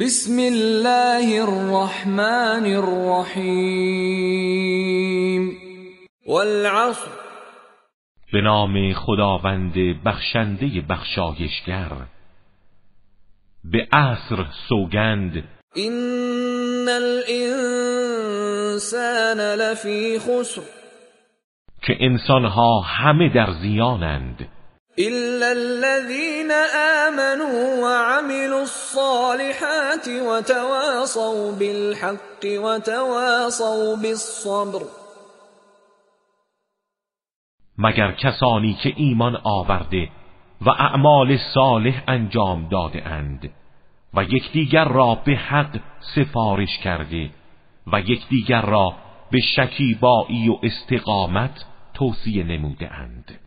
بسم الله الرحمن الرحیم والعصر به نام خداوند بخشنده بخشایشگر. به عصر سوگند. این الانسان لفی خسر که انسانها همه در زیانند. إلا الذين آمنوا وعملوا الصالحات وتواصوا بالحق وتواصوا بالصبر. مگر کسانی که ایمان آورده و اعمال صالح انجام داده اند و یکدیگر را به حق سفارش کرده و یکدیگر را به شکیبایی و استقامت توصیه نموده اند.